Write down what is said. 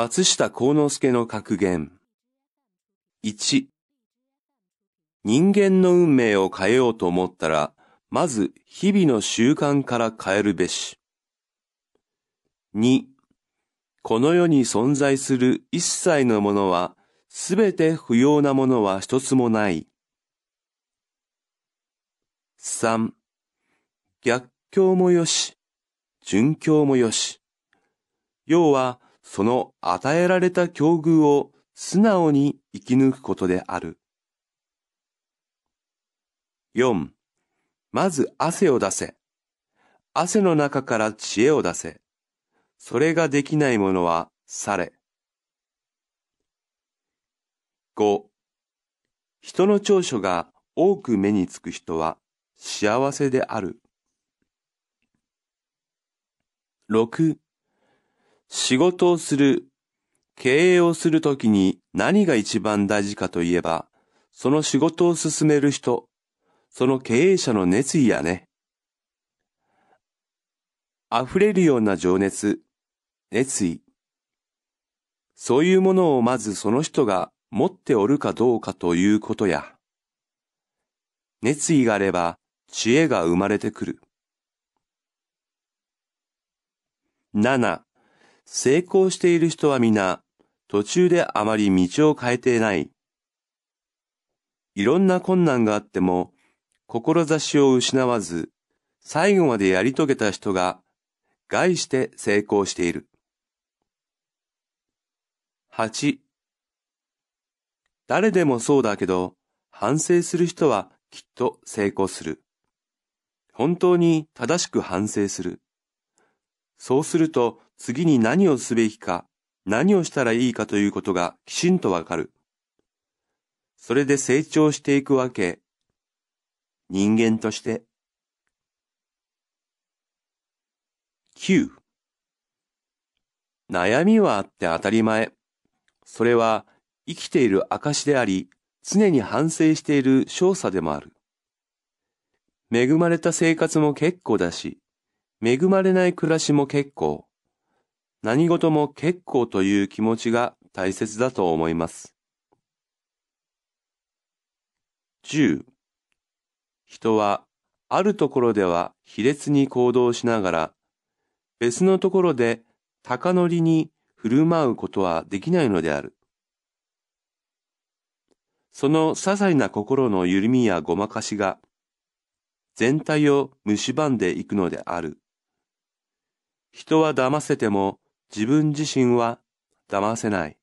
松下幸之助の格言。1、人間の運命を変えようと思ったら、まず日々の習慣から変えるべし。2、この世に存在する一切のものは、すべて不要なものは一つもない。3、逆境もよし、順境もよし。要は、その与えられた境遇を素直に生き抜くことである。4. まず汗を出せ。汗の中から知恵を出せ。それができないものはされ。5. 人の長所が多く目につく人は幸せである。6. 仕事をする、経営をするときに何が一番大事かといえば、その仕事を進める人、その経営者の熱意やね。溢れるような情熱、熱意。そういうものをまずその人が持っておるかどうかということや。熱意があれば知恵が生まれてくる。7. 成功している人は皆、途中であまり道を変えていない。いろんな困難があっても、志を失わず、最後までやり遂げた人が、概して成功している。8. 誰でもそうだけど、反省する人はきっと成功する。本当に正しく反省する。そうすると次に何をすべきか、何をしたらいいかということがきちんとわかる。それで成長していくわけ。人間として。9悩みはあって当たり前。それは生きている証であり、常に反省している少佐でもある。恵まれた生活も結構だし、恵まれない暮らしも結構、何事も結構という気持ちが大切だと思います。10. 人はあるところでは卑劣に行動しながら、別のところで高乗りに振る舞うことはできないのである。その些細な心の緩みやごまかしが、全体を蝕んでいくのである。人は騙せても自分自身は騙せない。